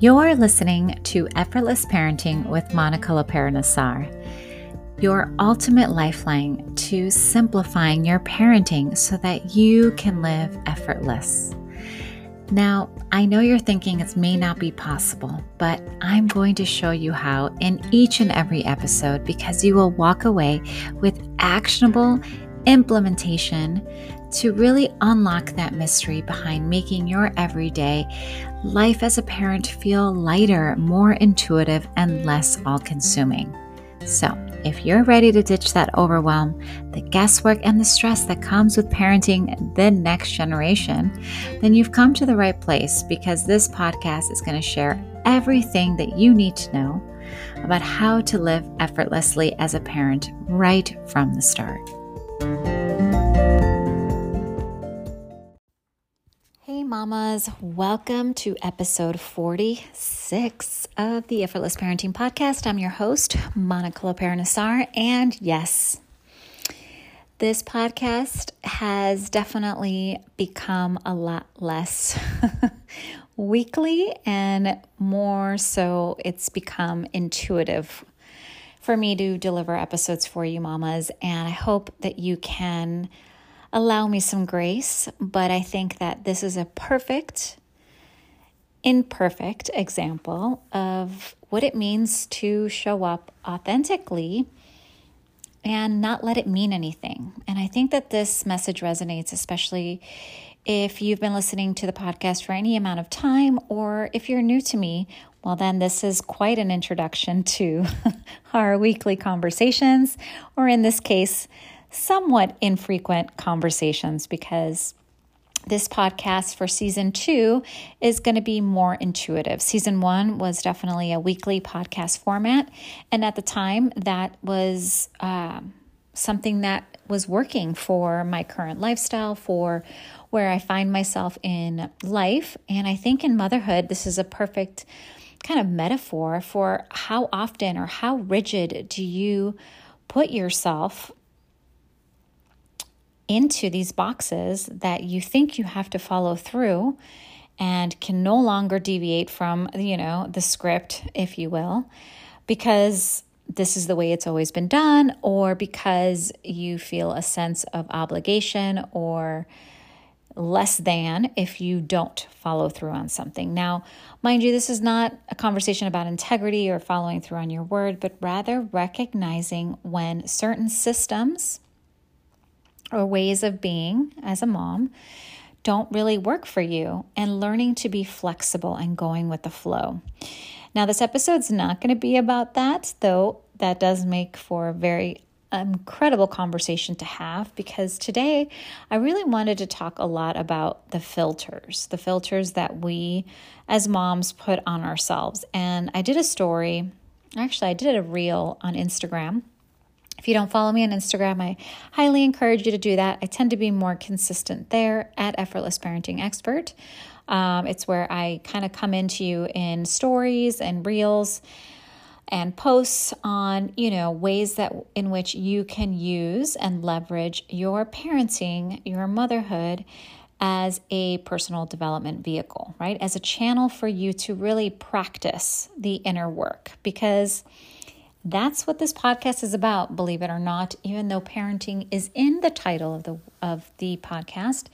You're listening to Effortless Parenting with Monica Lopera Nassar, your ultimate lifeline to simplifying your parenting so that you can live effortless. Now, I know you're thinking it may not be possible, but I'm going to show you how in each and every episode because you will walk away with actionable implementation to really unlock that mystery behind making your everyday life as a parent feel lighter, more intuitive, and less all consuming. So, if you're ready to ditch that overwhelm, the guesswork, and the stress that comes with parenting the next generation, then you've come to the right place because this podcast is going to share everything that you need to know about how to live effortlessly as a parent right from the start. Mamas, welcome to episode 46 of the Effortless Parenting Podcast. I'm your host, Monica Lopera Nassar, and yes, this podcast has definitely become a lot less weekly and more so it's become intuitive for me to deliver episodes for you, mamas. And I hope that you can allow me some grace. But I think that this is a perfect, imperfect example of what it means to show up authentically and not let it mean anything. And I think that this message resonates, especially if you've been listening to the podcast for any amount of time, or if you're new to me, well, then this is quite an introduction to our weekly conversations, or in this case, somewhat infrequent conversations, because this podcast for season two is going to be more intuitive. Season one was definitely a weekly podcast format. And at the time, that was uh, something that was working for my current lifestyle, for where I find myself in life. And I think in motherhood, this is a perfect kind of metaphor for how often or how rigid do you put yourself into these boxes that you think you have to follow through and can no longer deviate from, you know, the script, if you will, because this is the way it's always been done, or because you feel a sense of obligation or less than if you don't follow through on something. Now, mind you, this is not a conversation about integrity or following through on your word, but rather recognizing when certain systems or ways of being as a mom don't really work for you and learning to be flexible and going with the flow. Now, this episode's not going to be about that, though that does make for a very incredible conversation to have because today I really wanted to talk a lot about the filters, the filters that we as moms put on ourselves. And I did a story, actually, I did a reel on Instagram. If you don't follow me on Instagram, I highly encourage you to do that. I tend to be more consistent there at Effortless Parenting Expert. Um, it's where I kind of come into you in stories and reels and posts on, you know, ways that in which you can use and leverage your parenting, your motherhood as a personal development vehicle, right? As a channel for you to really practice the inner work because that's what this podcast is about, believe it or not, even though parenting is in the title of the of the podcast.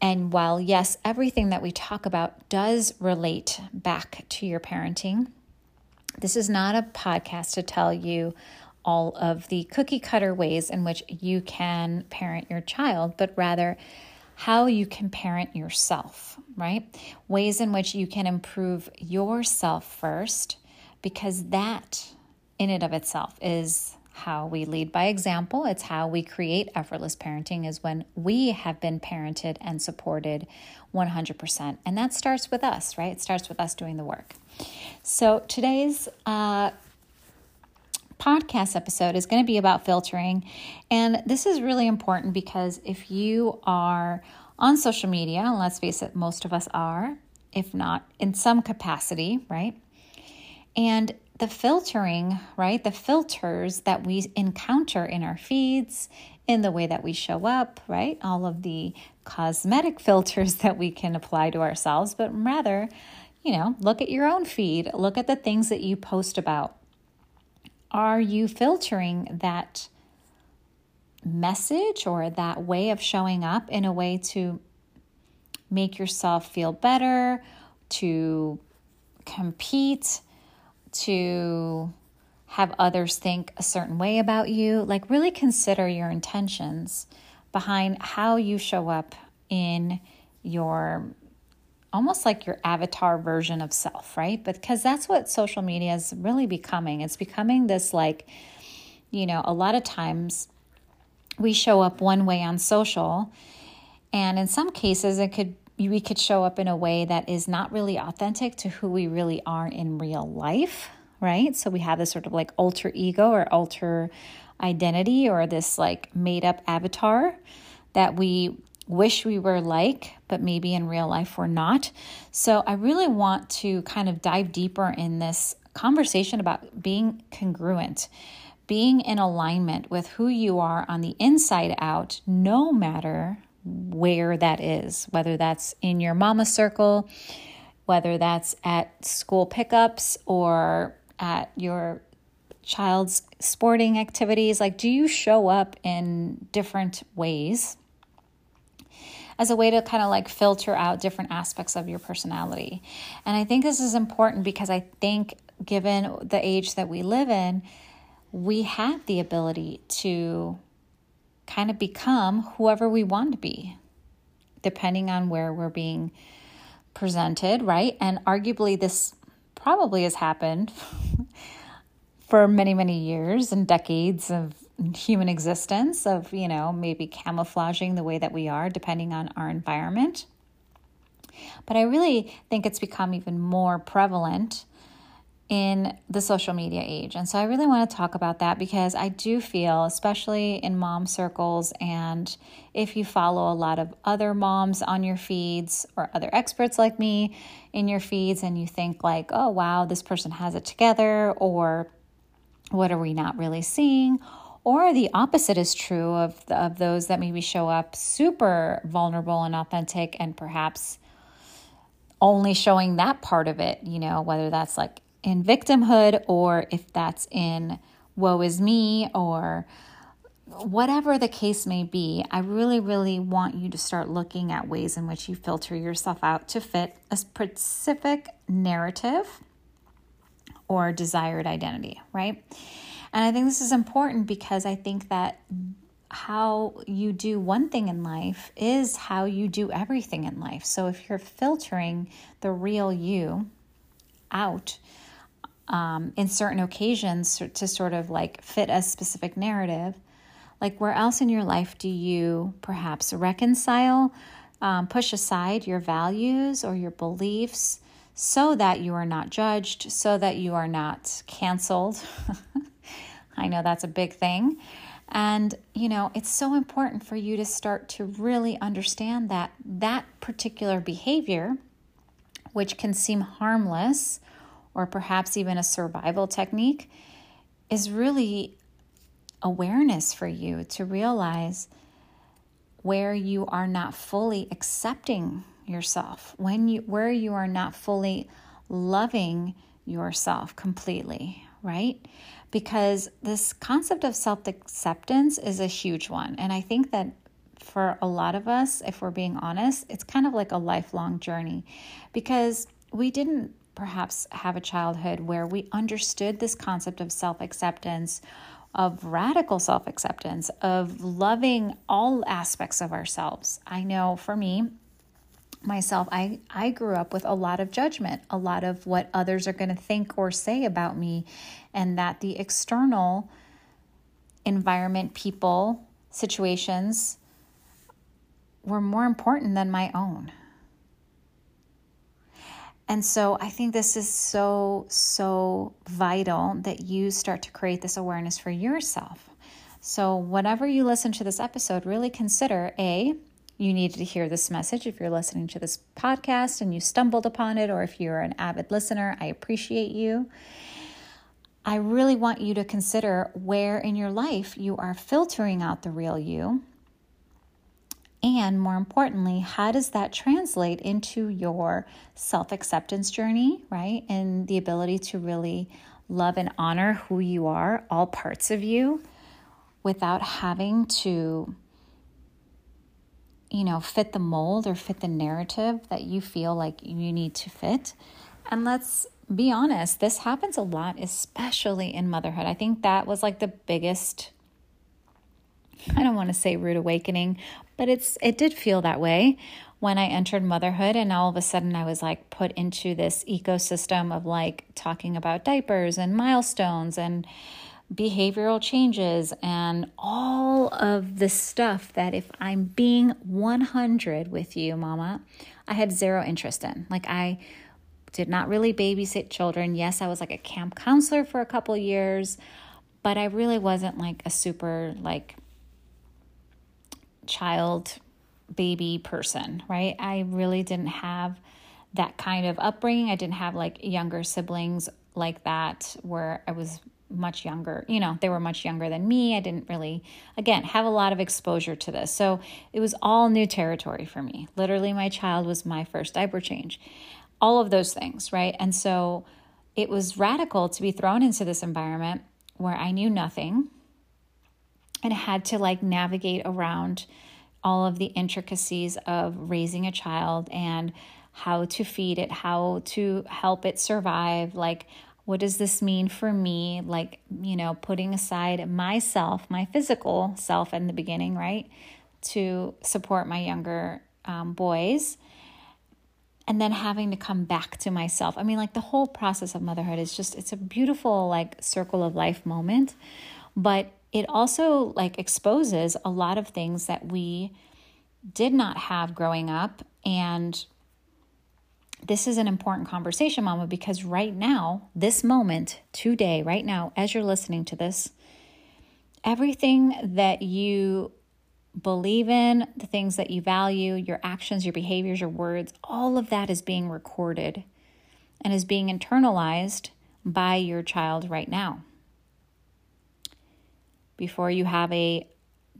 And while yes, everything that we talk about does relate back to your parenting, this is not a podcast to tell you all of the cookie cutter ways in which you can parent your child, but rather how you can parent yourself, right? Ways in which you can improve yourself first, because that in and of itself is how we lead by example. It's how we create effortless parenting, is when we have been parented and supported 100%. And that starts with us, right? It starts with us doing the work. So today's uh, podcast episode is going to be about filtering. And this is really important because if you are on social media, and let's face it, most of us are, if not in some capacity, right? And the filtering, right? The filters that we encounter in our feeds, in the way that we show up, right? All of the cosmetic filters that we can apply to ourselves, but rather you know, look at your own feed, look at the things that you post about. Are you filtering that message or that way of showing up in a way to make yourself feel better, to compete, to have others think a certain way about you. Like, really consider your intentions behind how you show up in your almost like your avatar version of self, right? Because that's what social media is really becoming. It's becoming this, like, you know, a lot of times we show up one way on social, and in some cases, it could we could show up in a way that is not really authentic to who we really are in real life, right? So we have this sort of like alter ego or alter identity or this like made up avatar that we wish we were like, but maybe in real life we're not. So I really want to kind of dive deeper in this conversation about being congruent, being in alignment with who you are on the inside out, no matter where that is, whether that's in your mama circle, whether that's at school pickups or at your child's sporting activities. Like, do you show up in different ways? As a way to kind of like filter out different aspects of your personality. And I think this is important because I think, given the age that we live in, we have the ability to kind of become whoever we want to be, depending on where we're being presented, right? And arguably, this probably has happened for many, many years and decades of human existence, of, you know, maybe camouflaging the way that we are, depending on our environment. But I really think it's become even more prevalent in the social media age. And so I really want to talk about that because I do feel, especially in mom circles, and if you follow a lot of other moms on your feeds or other experts like me in your feeds, and you think, like, oh, wow, this person has it together, or what are we not really seeing? Or the opposite is true of, the, of those that maybe show up super vulnerable and authentic and perhaps only showing that part of it, you know, whether that's like in victimhood or if that's in woe is me or whatever the case may be, I really, really want you to start looking at ways in which you filter yourself out to fit a specific narrative or desired identity, right? And I think this is important because I think that how you do one thing in life is how you do everything in life. So if you're filtering the real you out, um, in certain occasions to sort of like fit a specific narrative. Like, where else in your life do you perhaps reconcile, um, push aside your values or your beliefs so that you are not judged, so that you are not canceled? I know that's a big thing. And, you know, it's so important for you to start to really understand that that particular behavior, which can seem harmless, or perhaps even a survival technique, is really awareness for you to realize where you are not fully accepting yourself, when you where you are not fully loving yourself completely, right? Because this concept of self-acceptance is a huge one. And I think that for a lot of us, if we're being honest, it's kind of like a lifelong journey because we didn't perhaps have a childhood where we understood this concept of self acceptance, of radical self acceptance, of loving all aspects of ourselves. I know for me, myself, I, I grew up with a lot of judgment, a lot of what others are going to think or say about me, and that the external environment, people, situations were more important than my own. And so I think this is so, so vital that you start to create this awareness for yourself. So, whenever you listen to this episode, really consider A, you needed to hear this message if you're listening to this podcast and you stumbled upon it, or if you're an avid listener, I appreciate you. I really want you to consider where in your life you are filtering out the real you And more importantly, how does that translate into your self acceptance journey, right? And the ability to really love and honor who you are, all parts of you, without having to, you know, fit the mold or fit the narrative that you feel like you need to fit. And let's be honest, this happens a lot, especially in motherhood. I think that was like the biggest I don't want to say rude awakening, but it's it did feel that way when I entered motherhood and all of a sudden I was like put into this ecosystem of like talking about diapers and milestones and behavioral changes and all of the stuff that if I'm being 100 with you, mama, I had zero interest in. Like I did not really babysit children. Yes, I was like a camp counselor for a couple years, but I really wasn't like a super like child baby person, right? I really didn't have that kind of upbringing. I didn't have like younger siblings like that where I was much younger. You know, they were much younger than me. I didn't really, again, have a lot of exposure to this. So it was all new territory for me. Literally, my child was my first diaper change. All of those things, right? And so it was radical to be thrown into this environment where I knew nothing and had to like navigate around all of the intricacies of raising a child and how to feed it, how to help it survive, like what does this mean for me? Like, you know, putting aside myself, my physical self in the beginning, right? To support my younger um, boys. And then having to come back to myself. I mean, like the whole process of motherhood is just, it's a beautiful, like, circle of life moment. But it also like exposes a lot of things that we did not have growing up. And this is an important conversation mama because right now this moment today right now as you're listening to this everything that you believe in the things that you value your actions your behaviors your words all of that is being recorded and is being internalized by your child right now before you have a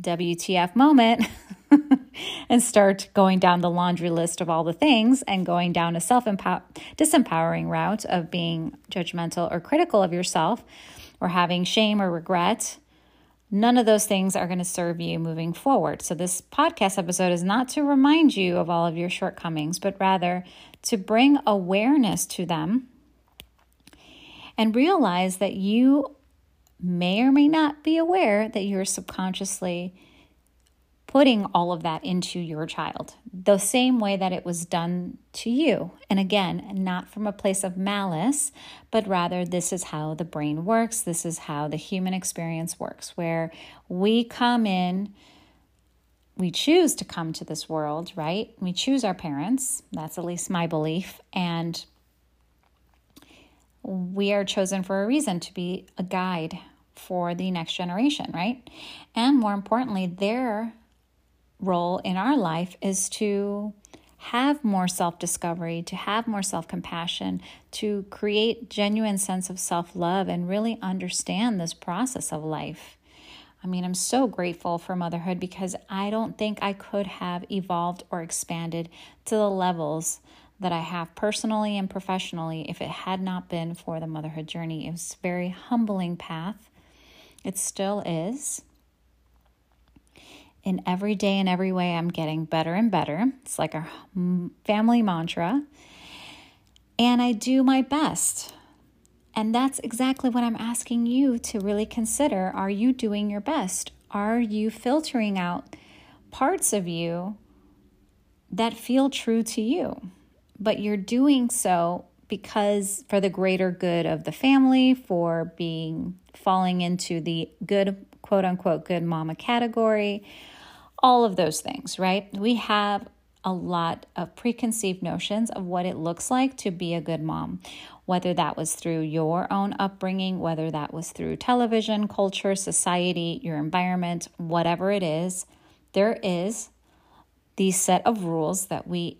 WTF moment and start going down the laundry list of all the things and going down a self disempowering route of being judgmental or critical of yourself or having shame or regret. None of those things are going to serve you moving forward. So, this podcast episode is not to remind you of all of your shortcomings, but rather to bring awareness to them and realize that you may or may not be aware that you're subconsciously putting all of that into your child, the same way that it was done to you. And again, not from a place of malice, but rather this is how the brain works, this is how the human experience works, where we come in. We choose to come to this world, right? We choose our parents. That's at least my belief. And we are chosen for a reason to be a guide for the next generation, right? And more importantly, their role in our life is to have more self-discovery, to have more self-compassion, to create genuine sense of self-love and really understand this process of life. I mean, I'm so grateful for motherhood because I don't think I could have evolved or expanded to the levels that I have personally and professionally if it had not been for the motherhood journey. It was a very humbling path. It still is. In every day and every way, I'm getting better and better. It's like a family mantra. And I do my best. And that's exactly what I'm asking you to really consider. Are you doing your best? Are you filtering out parts of you that feel true to you? But you're doing so because for the greater good of the family, for being falling into the good, quote unquote, good mama category, all of those things, right? We have a lot of preconceived notions of what it looks like to be a good mom, whether that was through your own upbringing, whether that was through television, culture, society, your environment, whatever it is, there is the set of rules that we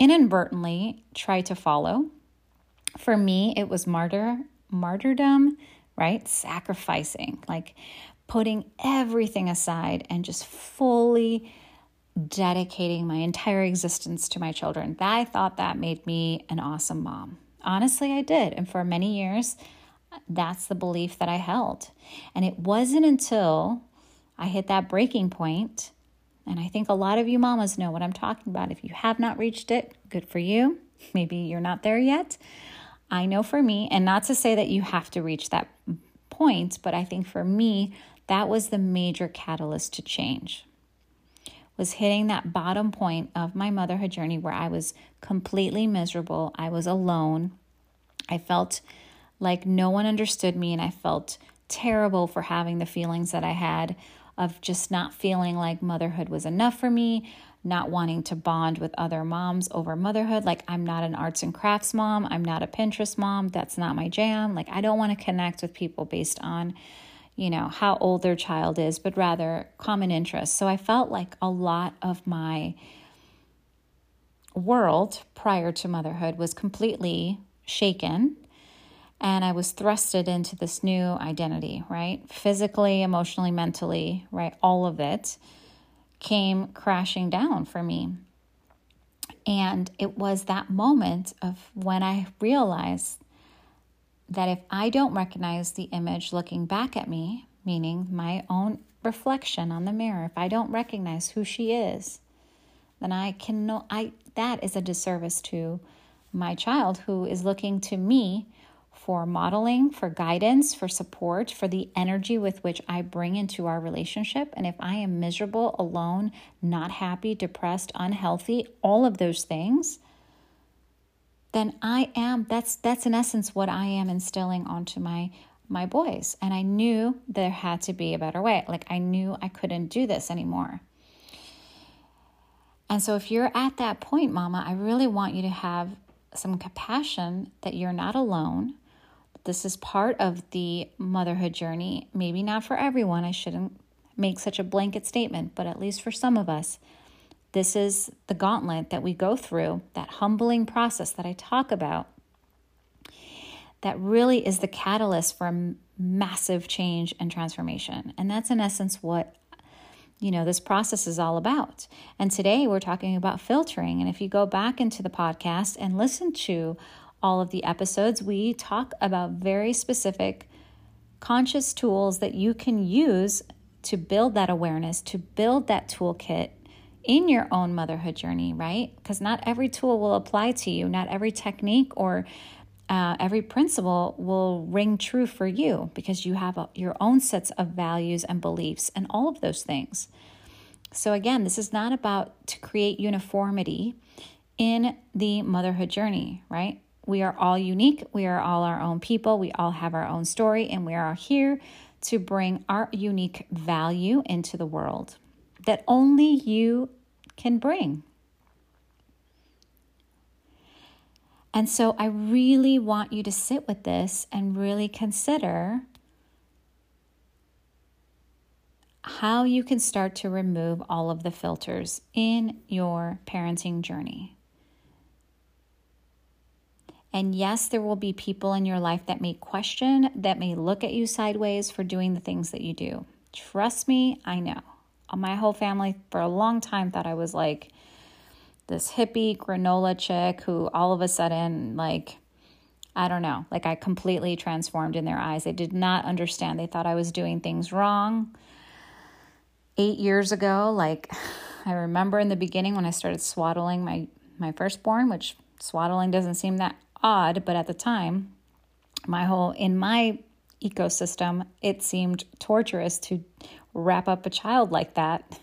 inadvertently try to follow for me, it was martyr martyrdom, right? Sacrificing, like putting everything aside and just fully dedicating my entire existence to my children. That I thought that made me an awesome mom. Honestly, I did. And for many years, that's the belief that I held. And it wasn't until I hit that breaking point, and I think a lot of you mamas know what I'm talking about. If you have not reached it, good for you. Maybe you're not there yet. I know for me, and not to say that you have to reach that point, but I think for me, that was the major catalyst to change. Was hitting that bottom point of my motherhood journey where I was completely miserable. I was alone. I felt like no one understood me, and I felt terrible for having the feelings that I had of just not feeling like motherhood was enough for me, not wanting to bond with other moms over motherhood. Like, I'm not an arts and crafts mom, I'm not a Pinterest mom, that's not my jam. Like, I don't want to connect with people based on, you know, how old their child is, but rather common interests. So I felt like a lot of my world prior to motherhood was completely shaken and I was thrusted into this new identity, right? Physically, emotionally, mentally, right? All of it came crashing down for me. And it was that moment of when I realized that if I don't recognize the image looking back at me, meaning my own reflection on the mirror, if I don't recognize who she is, then I can know I that is a disservice to my child who is looking to me for modeling, for guidance, for support, for the energy with which I bring into our relationship. And if I am miserable, alone, not happy, depressed, unhealthy, all of those things, then I am that's that's in essence what I am instilling onto my my boys. And I knew there had to be a better way. Like I knew I couldn't do this anymore. And so if you're at that point, mama, I really want you to have some compassion that you're not alone this is part of the motherhood journey. Maybe not for everyone. I shouldn't make such a blanket statement, but at least for some of us, this is the gauntlet that we go through, that humbling process that I talk about, that really is the catalyst for massive change and transformation. And that's in essence what you know this process is all about. And today we're talking about filtering. And if you go back into the podcast and listen to all of the episodes, we talk about very specific conscious tools that you can use to build that awareness, to build that toolkit in your own motherhood journey, right? Because not every tool will apply to you, not every technique or uh, every principle will ring true for you because you have a, your own sets of values and beliefs and all of those things. So, again, this is not about to create uniformity in the motherhood journey, right? We are all unique. We are all our own people. We all have our own story, and we are here to bring our unique value into the world that only you can bring. And so I really want you to sit with this and really consider how you can start to remove all of the filters in your parenting journey. And yes, there will be people in your life that may question, that may look at you sideways for doing the things that you do. Trust me, I know. My whole family for a long time thought I was like this hippie granola chick who all of a sudden, like, I don't know, like I completely transformed in their eyes. They did not understand. They thought I was doing things wrong. Eight years ago, like, I remember in the beginning when I started swaddling my, my firstborn, which swaddling doesn't seem that odd, but at the time, my whole in my ecosystem, it seemed torturous to wrap up a child like that.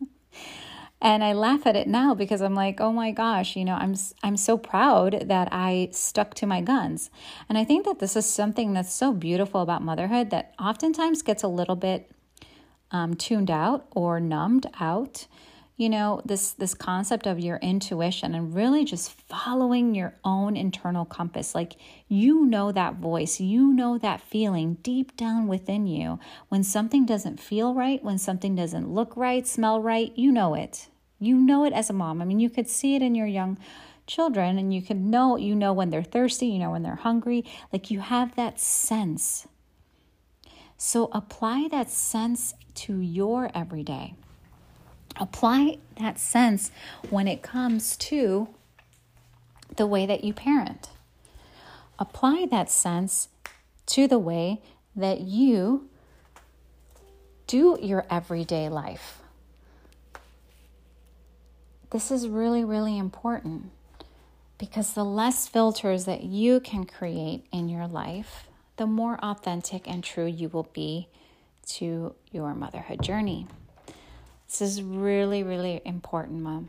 and I laugh at it now because I'm like, "Oh my gosh, you know, I'm I'm so proud that I stuck to my guns." And I think that this is something that's so beautiful about motherhood that oftentimes gets a little bit um, tuned out or numbed out you know this this concept of your intuition and really just following your own internal compass. Like you know that voice you know that feeling deep down within you. When something doesn't feel right when something doesn't look right smell right you know it. You know it as a mom. I mean you could see it in your young children and you can know you know when they're thirsty you know when they're hungry. Like you have that sense. So apply that sense to your everyday Apply that sense when it comes to the way that you parent. Apply that sense to the way that you do your everyday life. This is really, really important because the less filters that you can create in your life, the more authentic and true you will be to your motherhood journey. This is really, really important, Mom.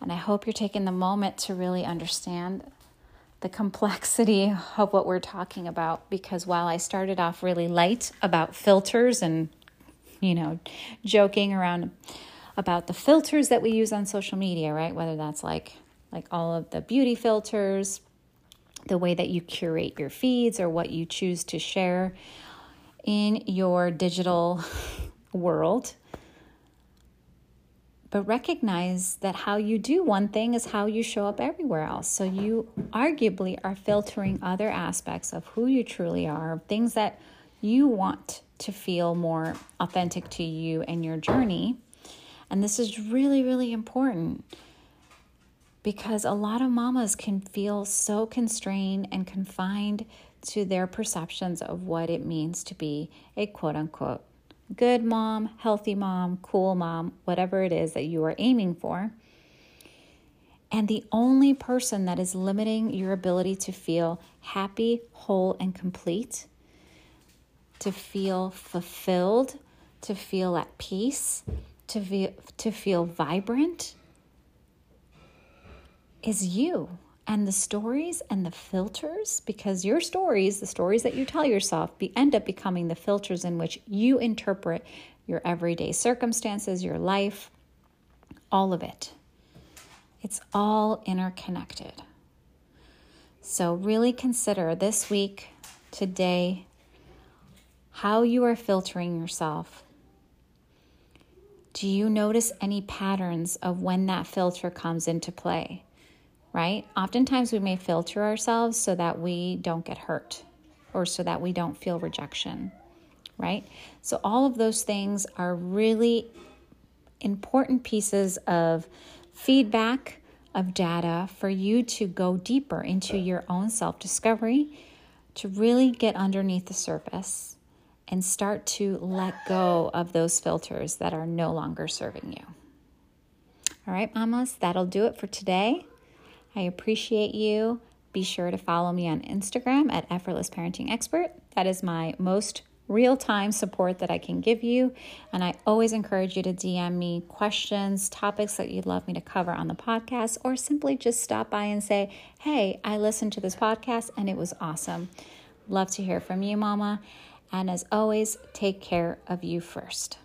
And I hope you're taking the moment to really understand the complexity of what we're talking about because while I started off really light about filters and, you know, joking around about the filters that we use on social media, right? Whether that's like like all of the beauty filters, the way that you curate your feeds or what you choose to share in your digital world. But recognize that how you do one thing is how you show up everywhere else. So you arguably are filtering other aspects of who you truly are, things that you want to feel more authentic to you and your journey and this is really, really important because a lot of mamas can feel so constrained and confined to their perceptions of what it means to be a quote unquote good mom, healthy mom, cool mom, whatever it is that you are aiming for. And the only person that is limiting your ability to feel happy, whole, and complete, to feel fulfilled, to feel at peace, to feel, to feel vibrant is you and the stories and the filters because your stories the stories that you tell yourself be, end up becoming the filters in which you interpret your everyday circumstances your life all of it. It's all interconnected. So really consider this week today how you are filtering yourself. Do you notice any patterns of when that filter comes into play? Right? Oftentimes we may filter ourselves so that we don't get hurt or so that we don't feel rejection. Right? So, all of those things are really important pieces of feedback, of data for you to go deeper into your own self discovery, to really get underneath the surface and start to let go of those filters that are no longer serving you. All right, mamas, that'll do it for today. I appreciate you. Be sure to follow me on Instagram at Effortless Parenting Expert. That is my most real time support that I can give you. And I always encourage you to DM me questions, topics that you'd love me to cover on the podcast, or simply just stop by and say, Hey, I listened to this podcast and it was awesome. Love to hear from you, Mama. And as always, take care of you first.